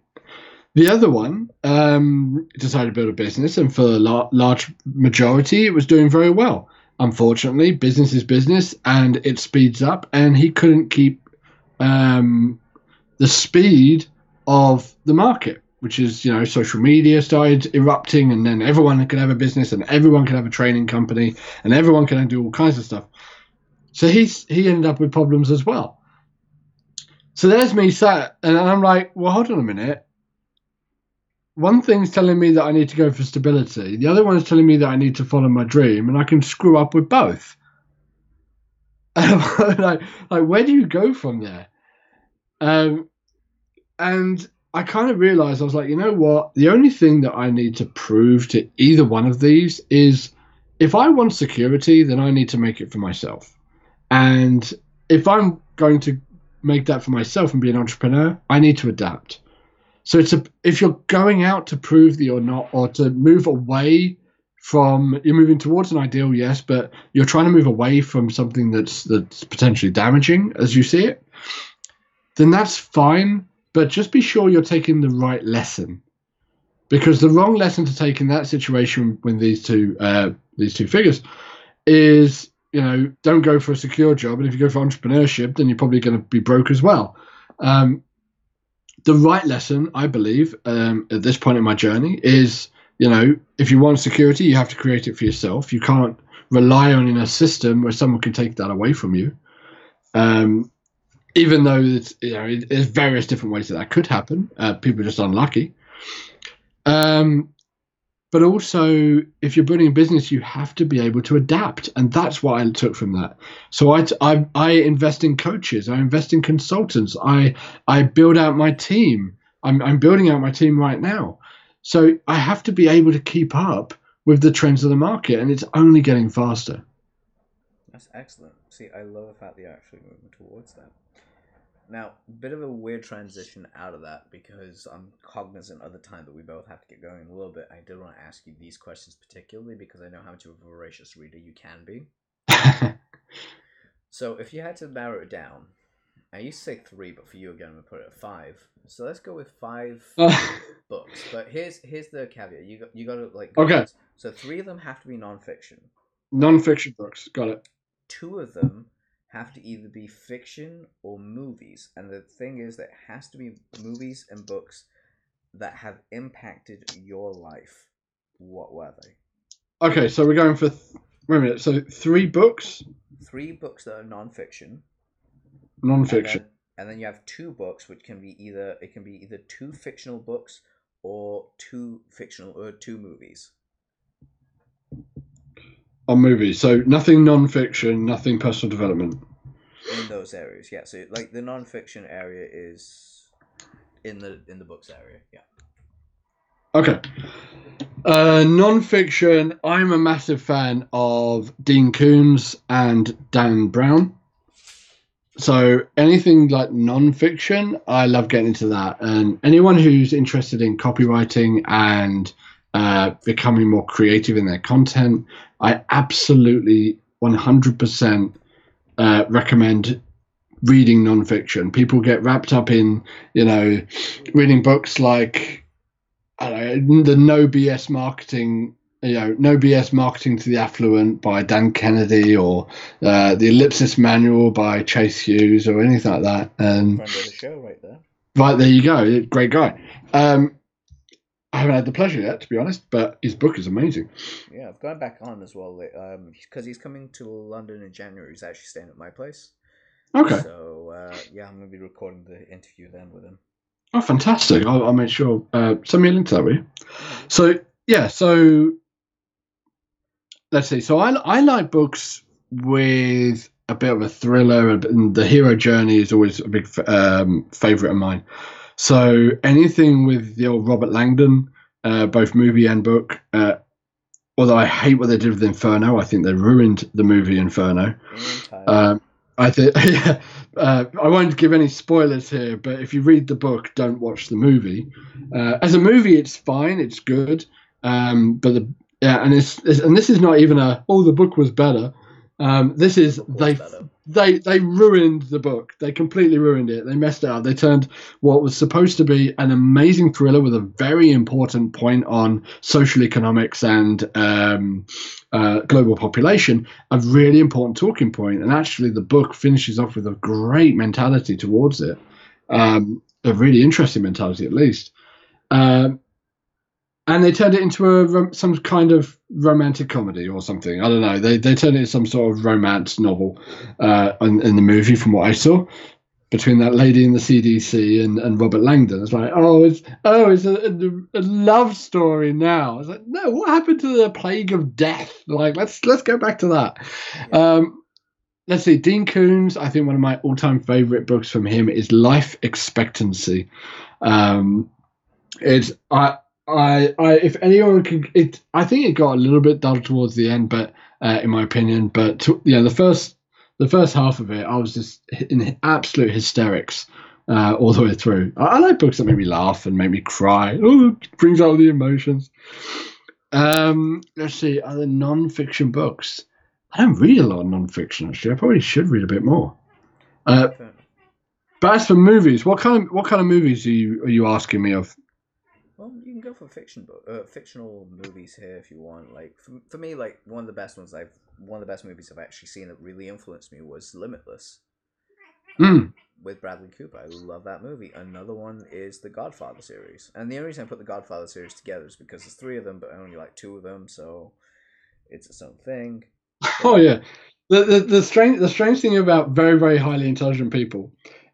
the other one um, decided to build a business, and for la- large majority, it was doing very well. Unfortunately, business is business, and it speeds up, and he couldn't keep um, the speed of the market, which is you know social media started erupting, and then everyone could have a business, and everyone could have a training company, and everyone can do all kinds of stuff. So he's he ended up with problems as well. So there's me sat, and I'm like, well, hold on a minute one thing's telling me that I need to go for stability. The other one's telling me that I need to follow my dream, and I can screw up with both. (laughs) like, like, where do you go from there? Um, and I kind of realized I was like, you know what? The only thing that I need to prove to either one of these is if I want security, then I need to make it for myself. And if I'm going to make that for myself and be an entrepreneur, I need to adapt. So it's a if you're going out to prove that you're not, or to move away from you're moving towards an ideal, yes, but you're trying to move away from something that's that's potentially damaging as you see it, then that's fine. But just be sure you're taking the right lesson, because the wrong lesson to take in that situation when these two uh, these two figures is you know don't go for a secure job, and if you go for entrepreneurship, then you're probably going to be broke as well. Um, the right lesson, I believe, um, at this point in my journey is, you know, if you want security, you have to create it for yourself. You can't rely on in a system where someone can take that away from you. Um, even though it's, you know, there's various different ways that that could happen. Uh, people are just unlucky. Um, but also, if you're building a business, you have to be able to adapt, and that's what I took from that. So I, I, I invest in coaches, I invest in consultants, I, I build out my team. I'm, I'm building out my team right now, so I have to be able to keep up with the trends of the market, and it's only getting faster. That's excellent. See, I love the fact that you're actually moving towards that. Now, a bit of a weird transition out of that because I'm cognizant of the time that we both have to get going a little bit. I did want to ask you these questions particularly because I know how much of a voracious reader you can be. (laughs) So, if you had to narrow it down, I used to say three, but for you again, I'm gonna put it at five. So let's go with five (laughs) Uh, books. But here's here's the caveat. You got you got to like. go Okay. So three of them have to be nonfiction. non-fiction books. Got it. Two of them have to either be fiction or movies. And the thing is that it has to be movies and books that have impacted your life. What were they? Okay, so we're going for. Th- wait a minute. So three books, Three books that are nonfiction. Non-fiction. And then, and then you have two books, which can be either it can be either two fictional books or two fictional or two movies. on movies. So nothing non-fiction, nothing personal development. in those areas. Yeah, so like the non-fiction area is in the in the books area. Yeah. Okay. Uh, non-fiction. I'm a massive fan of Dean Koontz and Dan Brown. So anything like non-fiction, I love getting into that. And anyone who's interested in copywriting and uh, becoming more creative in their content, I absolutely 100% uh, recommend reading non-fiction. People get wrapped up in, you know, reading books like know, the No BS Marketing, you know, No BS Marketing to the Affluent by Dan Kennedy or uh, The Ellipsis Manual by Chase Hughes or anything like that. And Friend of the show, right there. right there you go, great guy. Um, I haven't had the pleasure yet, to be honest, but his book is amazing. Yeah, I've gone back on as well. like, Um, because he's coming to London in January. He's actually staying at my place. Okay. So uh, yeah, I'm gonna be recording the interview then with him. Oh, fantastic. I'll, I'll make sure. Uh, send me a link to that, will you? So yeah, so let's see. So I I like books with a bit of a thriller, and the hero journey is always a big um, favorite of mine. So anything with the old Robert Langdon, uh, both movie and book. Uh, although I hate what they did with Inferno, I think they ruined the movie Inferno. Um, I think (laughs) yeah, uh, I won't give any spoilers here, but if you read the book, don't watch the movie. Uh, as a movie, it's fine, it's good, um, but the yeah, and it's, it's and this is not even a oh the book was better. Um, this is they better. they they ruined the book. They completely ruined it. They messed it up. They turned what was supposed to be an amazing thriller with a very important point on social economics and um, uh, global population, a really important talking point. And actually, the book finishes off with a great mentality towards it, um, a really interesting mentality at least. Um, and they turned it into a some kind of romantic comedy or something. I don't know. They they turned it into some sort of romance novel uh, in, in the movie, from what I saw, between that lady in the CDC and, and Robert Langdon. It's like, oh, it's oh, it's a, a, a love story now. I was like, no, what happened to the plague of death? Like, let's let's go back to that. Um, let's see, Dean Koontz. I think one of my all-time favorite books from him is Life Expectancy. Um, it's I. I, I, if anyone could, it, I think it got a little bit dull towards the end, but uh, in my opinion, but to, yeah, the first, the first half of it, I was just in absolute hysterics uh, all the way through. I, I like books that make me laugh and make me cry. Oh, brings out the emotions. Um, let's see, other non-fiction books. I don't read a lot of non-fiction actually. I probably should read a bit more. Uh, but as for movies, what kind of what kind of movies are you are you asking me of? Can go for fiction book, uh, fictional movies here if you want. Like for, for me, like one of the best ones I've one of the best movies I've actually seen that really influenced me was Limitless Mm, with Bradley Cooper. I love that movie. Another one is the Godfather series, and the only reason I put the Godfather series together is because there's three of them, but I only like two of them, so it's its own thing. (laughs) Oh yeah. The, the the strange the strange thing about very very highly intelligent people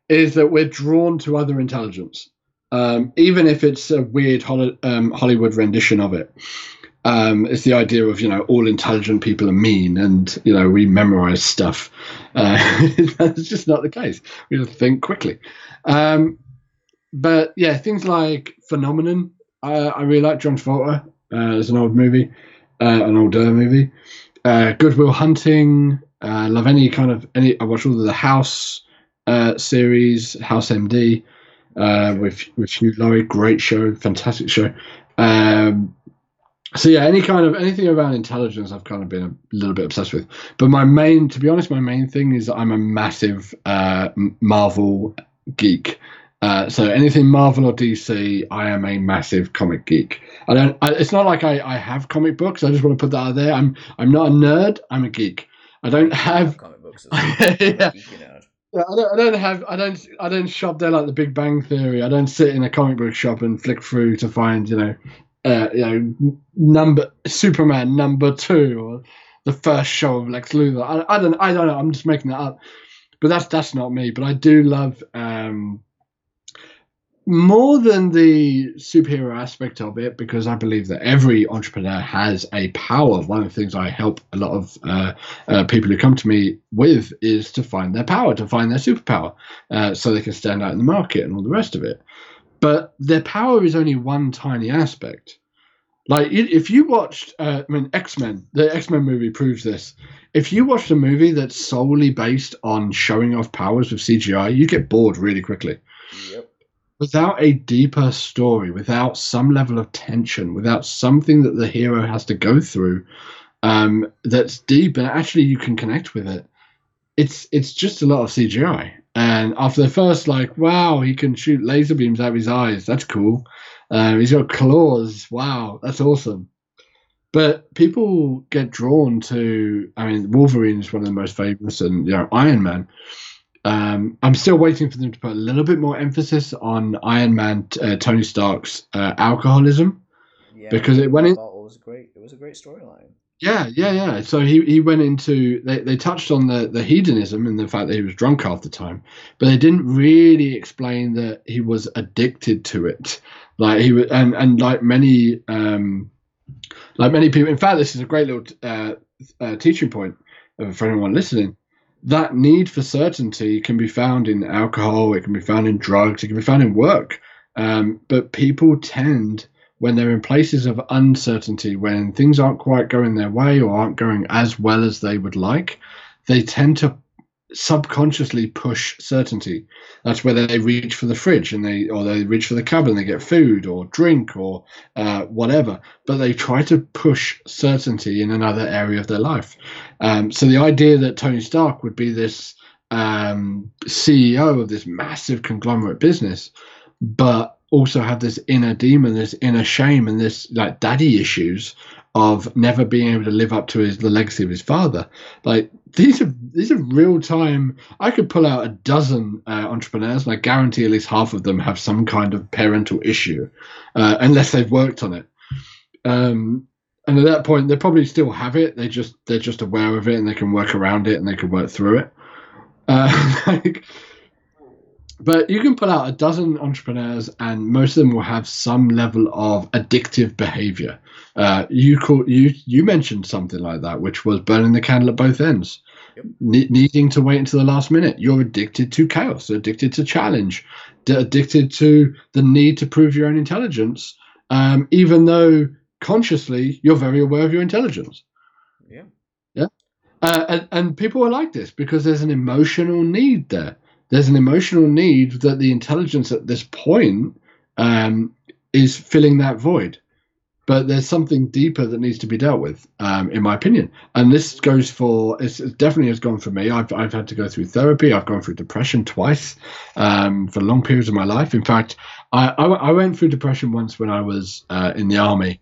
is that we're drawn to other intelligence, um, even if it's a weird Holly, um, Hollywood rendition of it. Um, it's the idea of you know all intelligent people are mean and you know we memorize stuff. Uh, (laughs) that's just not the case. We just think quickly. Um, but yeah, things like Phenomenon. Uh, I really like John Travolta. Uh, it's an old movie, uh, an older movie uh, Goodwill Hunting. Uh, love any kind of any. I watch all the House series, House MD, uh, with with Hugh Laurie. Great show, fantastic show. Um, so yeah, any kind of anything around intelligence, I've kind of been a little bit obsessed with. But my main, to be honest, my main thing is I'm a massive uh, Marvel geek. Uh, so anything Marvel or DC, I am a massive comic geek. I don't. I, it's not like I, I have comic books. I just want to put that out there. I'm I'm not a nerd. I'm a geek. I don't have comic books. (laughs) yeah. Yeah, I don't, I don't have I don't I don't shop there like the Big Bang Theory. I don't sit in a comic book shop and flick through to find you know uh, you know number Superman number two or the first show of Lex Luthor. I, I don't I don't know. I'm just making that up, but that's that's not me. But I do love um, more than the superhero aspect of it because I believe that every entrepreneur has a power. One of the things I help a lot of uh, uh, people who come to me with is to find their power, to find their superpower, uh, so they can stand out in the market and all the rest of it. But their power is only one tiny aspect. Like if you watched, uh, I mean, X Men, the X Men movie proves this. If you watched a movie that's solely based on showing off powers with CGI, you get bored really quickly. Yep without a deeper story, without some level of tension, without something that the hero has to go through um, that's deep and actually you can connect with it, it's it's just a lot of CGI. And after the first, like, wow, he can shoot laser beams out of his eyes. That's cool. Um, he's got claws. Wow, that's awesome. But people get drawn to. I mean, Wolverine is one of the most famous, and you know, Iron Man. Um, I'm still waiting for them to put a little bit more emphasis on Iron Man, uh, Tony Stark's uh, alcoholism, Yeah, because it went in. it was great. It was a great storyline. Yeah, yeah, yeah. So he, he went into they, they touched on the, the hedonism and the fact that he was drunk half the time, but they didn't really explain that he was addicted to it. Like he was, and and like many um, like many people. In fact, this is a great little uh, uh, teaching point for anyone listening. That need for certainty can be found in alcohol. It can be found in drugs. It can be found in work. Um, but people tend when they're in places of uncertainty, when things aren't quite going their way or aren't going as well as they would like, they tend to subconsciously push certainty. That's where they reach for the fridge and they, or they reach for the cupboard and they get food or drink or uh, whatever. But they try to push certainty in another area of their life. Um, so the idea that Tony Stark would be this um, CEO of this massive conglomerate business, but also have this inner demon, this inner shame, and this like daddy issues of never being able to live up to his the legacy of his father. Like these are these are real time. I could pull out a dozen uh, entrepreneurs, and I guarantee at least half of them have some kind of parental issue, uh, unless they've worked on it. Um, and at that point, they probably still have it. They just they're just aware of it, and they can work around it, and they can work through it. Uh, (laughs) like, but you can pull out a dozen entrepreneurs, and most of them will have some level of addictive behavior. Uh, you call you you mentioned something like that, which was burning the candle at both ends, Yep. ne- needing to wait until the last minute. You're addicted to chaos, addicted to challenge, d- addicted to the need to prove your own intelligence, um, even though consciously you're very aware of your intelligence. Yeah. Uh, and, and people are like this because there's an emotional need there. There's an emotional need that the intelligence at this point um, is filling that void. But there's something deeper that needs to be dealt with, um, in my opinion. And this goes for, it's, it definitely has gone for me. I've, I've had to go through therapy. I've gone through depression twice um, for long periods of my life. In fact, I, I, I went through depression once when I was uh, in the army.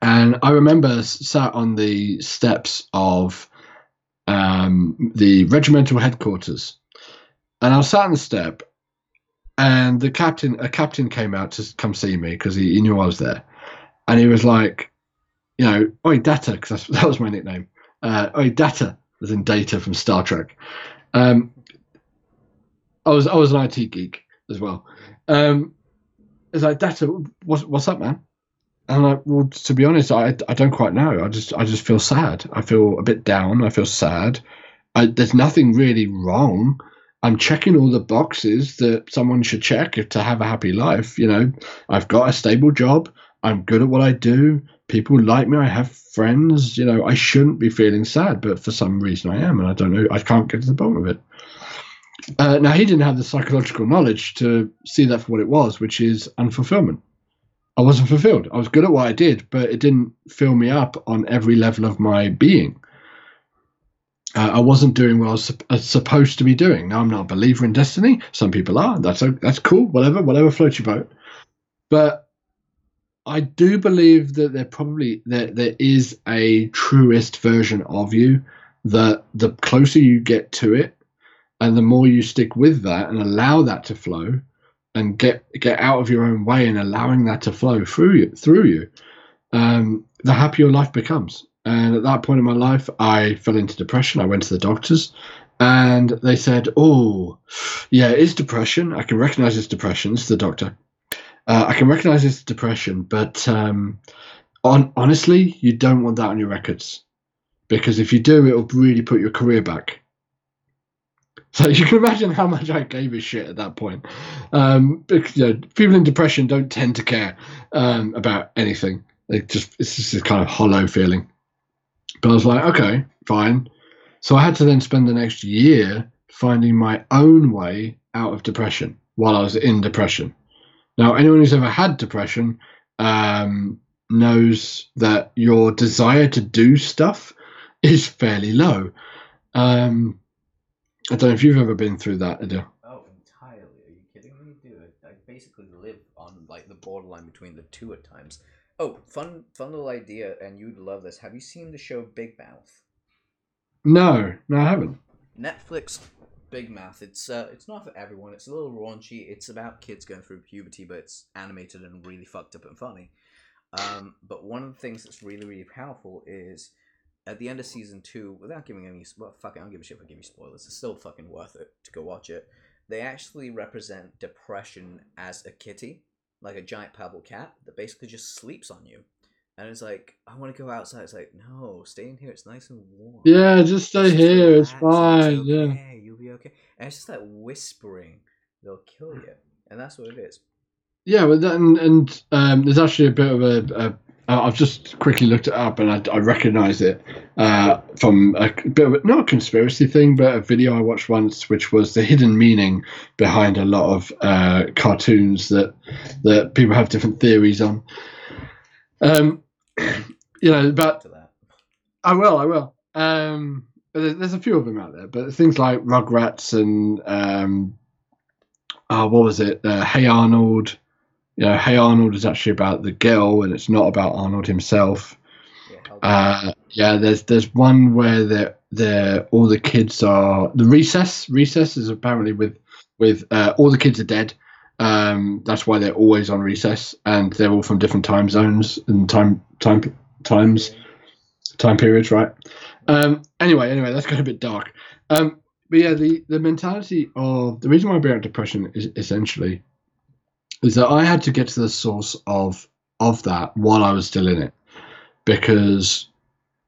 And I remember sat on the steps of um, the regimental headquarters, and I was sat on the step, and the captain, a captain, came out to come see me because he, he knew I was there, and he was like, you know, oi data, because that was my nickname, uh, oi data, as in data from Star Trek. Um, I was I was an IT geek as well. Um, it's like data, what's what's up, man? And I'm well, to be honest, I, I don't quite know. I just I just feel sad. I feel a bit down. I feel sad. I, there's nothing really wrong. I'm checking all the boxes that someone should check if to have a happy life. You know, I've got a stable job. I'm good at what I do. People like me. I have friends. You know, I shouldn't be feeling sad, but for some reason I am, and I don't know. I can't get to the bottom of it. Uh, now he didn't have the psychological knowledge to see that for what it was, which is unfulfillment. I wasn't fulfilled. I was good at what I did, but it didn't fill me up on every level of my being. Uh, I wasn't doing what I was, sup- supposed to be doing. Now I'm not a believer in destiny. Some people are. That's o- that's cool. Whatever, whatever floats your boat. But I do believe that there probably there, there is a truest version of you that the closer you get to it and the more you stick with that and allow that to flow and get get out of your own way and allowing that to flow through you through you um, the happier life becomes. And at that point in my life i fell into depression. I went to the doctors and they said oh yeah it's depression. I can recognize it's depression. It's the doctor uh, I can recognize it's depression, but um, on, honestly, you don't want that on your records because if you do, it'll really put your career back. So (laughs) you can imagine how much I gave a shit at that point. Um, because, you know, people in depression don't tend to care um, about anything. They just it's just a kind of hollow feeling. But I was like, okay, fine. So I had to then spend the next year finding my own way out of depression while I was in depression. Now, anyone who's ever had depression um, knows that your desire to do stuff (laughs) is fairly low. Um, I don't know if you've ever been through that, Adil. Oh, entirely. Are you kidding me, dude? I, I basically live on like the borderline between the two at times. Oh, fun, fun little idea, and you'd love this. Have you seen the show Big Mouth? No, no, I haven't. Netflix Big Mouth. It's uh, it's not for everyone. It's a little raunchy. It's about kids going through puberty, but it's animated and really fucked up and funny. Um, but one of the things that's really really powerful is at the end of season two, without giving any well, fuck, it, I don't give a shit if I give you spoilers. It's still fucking worth it to go watch it. They actually represent depression as a kitty, like a giant purple cat that basically just sleeps on you. And it's like, I want to go outside. It's like, no, stay in here. It's nice and warm. Yeah, just stay Just here. It's fine. Yeah. okay, be okay. And it's just like whispering, they'll kill you. And that's what it is. Yeah, but then and um, there's actually a bit of a. a I've just quickly looked it up and I, I recognise it uh, from a bit of a, not a conspiracy thing, but a video I watched once, which was the hidden meaning behind a lot of uh, cartoons that that people have different theories on. Um, (clears throat) you know, but To that. I will, I will. Um, but there's, there's a few of them out there, but things like Rugrats and um, oh, what was it? Uh, hey Arnold. You know, Hey Arnold is actually about the girl, and it's not about Arnold himself. Yeah, Uh, yeah, there's there's one where they're, they're all the kids are the recess. Recess is apparently with with uh, all the kids are dead. Um, that's why they're always on recess, and they're all from different time zones and time time times time periods, right? Um, anyway, anyway, that's got a bit dark. Um, but yeah, the, the mentality of the reason why I bring up depression is essentially is that I had to get to the source of of that while I was still in it, because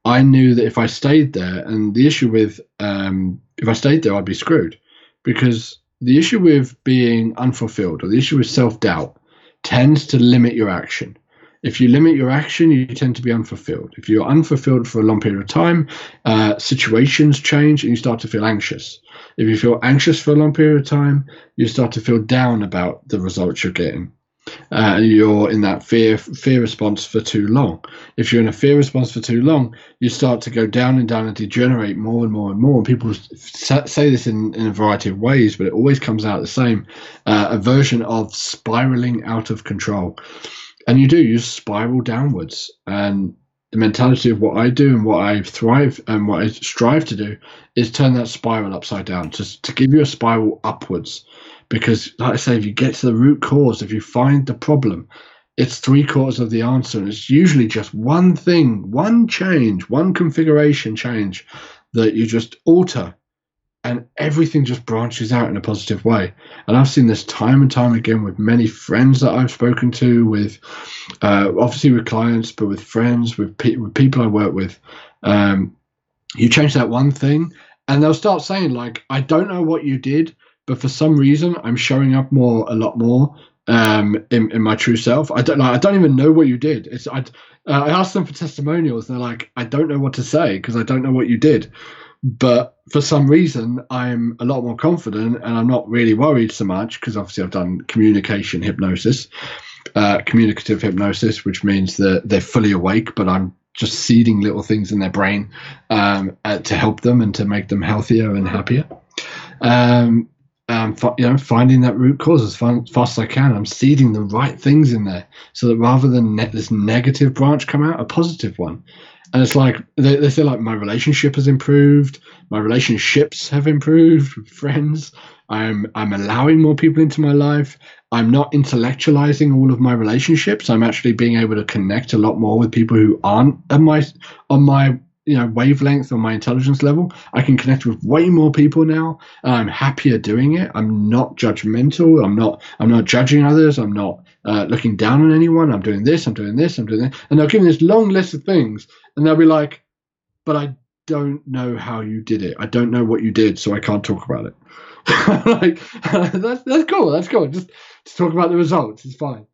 I knew that if I stayed there, and the issue with um, if I stayed there, I'd be screwed, because the issue with being unfulfilled or the issue with self doubt tends to limit your action. If you limit your action, you tend to be unfulfilled. If you're unfulfilled for a long period of time, uh, situations change and you start to feel anxious. If you feel anxious for a long period of time, you start to feel down about the results you're getting. Uh, you're in that fear fear response for too long. If you're in a fear response for too long, you start to go down and down and degenerate more and more and more. And people say this in, in a variety of ways, but it always comes out the same uh, a version of spiraling out of control and you do you spiral downwards. And the mentality of what i do and what i thrive and what i strive to do is turn that spiral upside down just to give you a spiral upwards. Because like i say if you get to the root cause if you find the problem it's three quarters of the answer. And it's usually just one thing one change one configuration change that you just alter and everything just branches out in a positive way. And I've seen this time and time again with many friends that I've spoken to, with uh, obviously with clients, but with friends, with, pe- with people I work with. Um, you change that one thing, and they'll start saying like, "I don't know what you did, but for some reason, I'm showing up more, a lot more." Um, in, in my true self, I don't like. I don't even know what you did. It's I. Uh, I asked them for testimonials. They're like, I don't know what to say because I don't know what you did but for some reason i'm a lot more confident and i'm not really worried so much because obviously i've done communication hypnosis uh, communicative hypnosis, which means that they're fully awake, but I'm just seeding little things in their brain um, uh, to help them and to make them healthier and happier. Um, um, you know, finding that root cause as fast as I can. I'm seeding the right things in there so that rather than ne- this negative branch come out, a positive one. And it's like they, they say like my relationship has improved, my relationships have improved with friends. I'm I'm allowing more people into my life. I'm not intellectualizing all of my relationships. I'm actually being able to connect a lot more with people who aren't on my on my you know wavelength or my intelligence level i can connect with way more people now. I'm happier doing it. I'm not judgmental. I'm not i'm not judging others. I'm not uh, looking down on anyone. I'm doing this i'm doing this i'm doing that. And they'll give me this long list of things and they'll be like but i don't know how you did it. I don't know what you did so i can't talk about it. (laughs) Like (laughs) that's that's cool. That's cool. Just, just talk about the results. It's fine.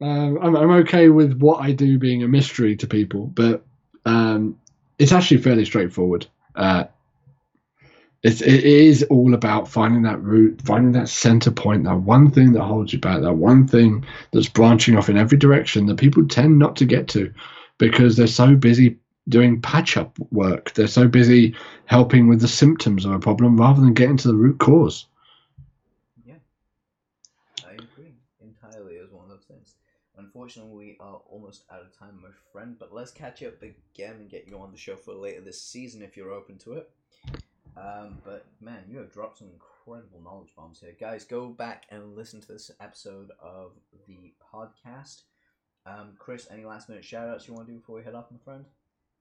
Um, I'm, I'm okay with what i do being a mystery to people but um, it's actually fairly straightforward. Uh, it's, it is all about finding that root, finding that center point, that one thing that holds you back, that one thing that's branching off in every direction that people tend not to get to because they're so busy doing patch up work. They're so busy helping with the symptoms of a problem rather than getting to the root cause. Yeah, I agree entirely as one of those things. Unfortunately, we are almost out of time, my friend, but let's catch up again and get you on the show for later this season if you're open to it. Um, but man, you have dropped some incredible knowledge bombs here. Guys, go back and listen to this episode of the podcast. Um, Chris, any last minute shout outs you want to do before we head off, my friend?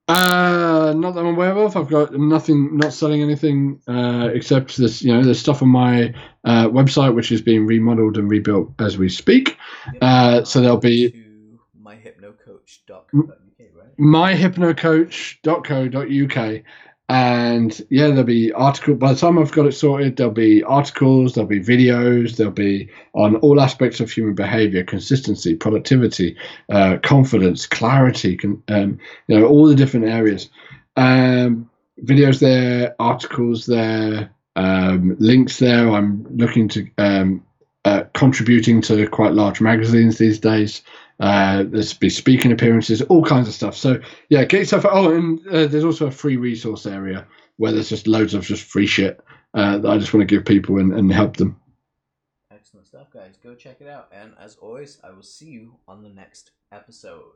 Uh, not that I'm aware of. I've got nothing, not selling anything uh, except this. You know, there's stuff on my uh, website which is being remodeled and rebuilt as we speak. Uh, so there'll be myhypnocoach.co.uk, right? myhypnocoach.co.uk, and yeah, there'll be article. By the time I've got it sorted, there'll be articles, there'll be videos, there'll be on all aspects of human behavior, consistency, productivity, uh, confidence, clarity, um, you know, all the different areas. Um, videos there, articles there, um, links there. I'm looking to um, uh, contributing to quite large magazines these days. Uh, there's be speaking appearances, all kinds of stuff. So yeah, get yourself. Oh, and uh, there's also a free resource area where there's just loads of just free shit uh, that I just want to give people and, and help them. Excellent stuff, guys. Go check it out. And as always, I will see you on the next episode.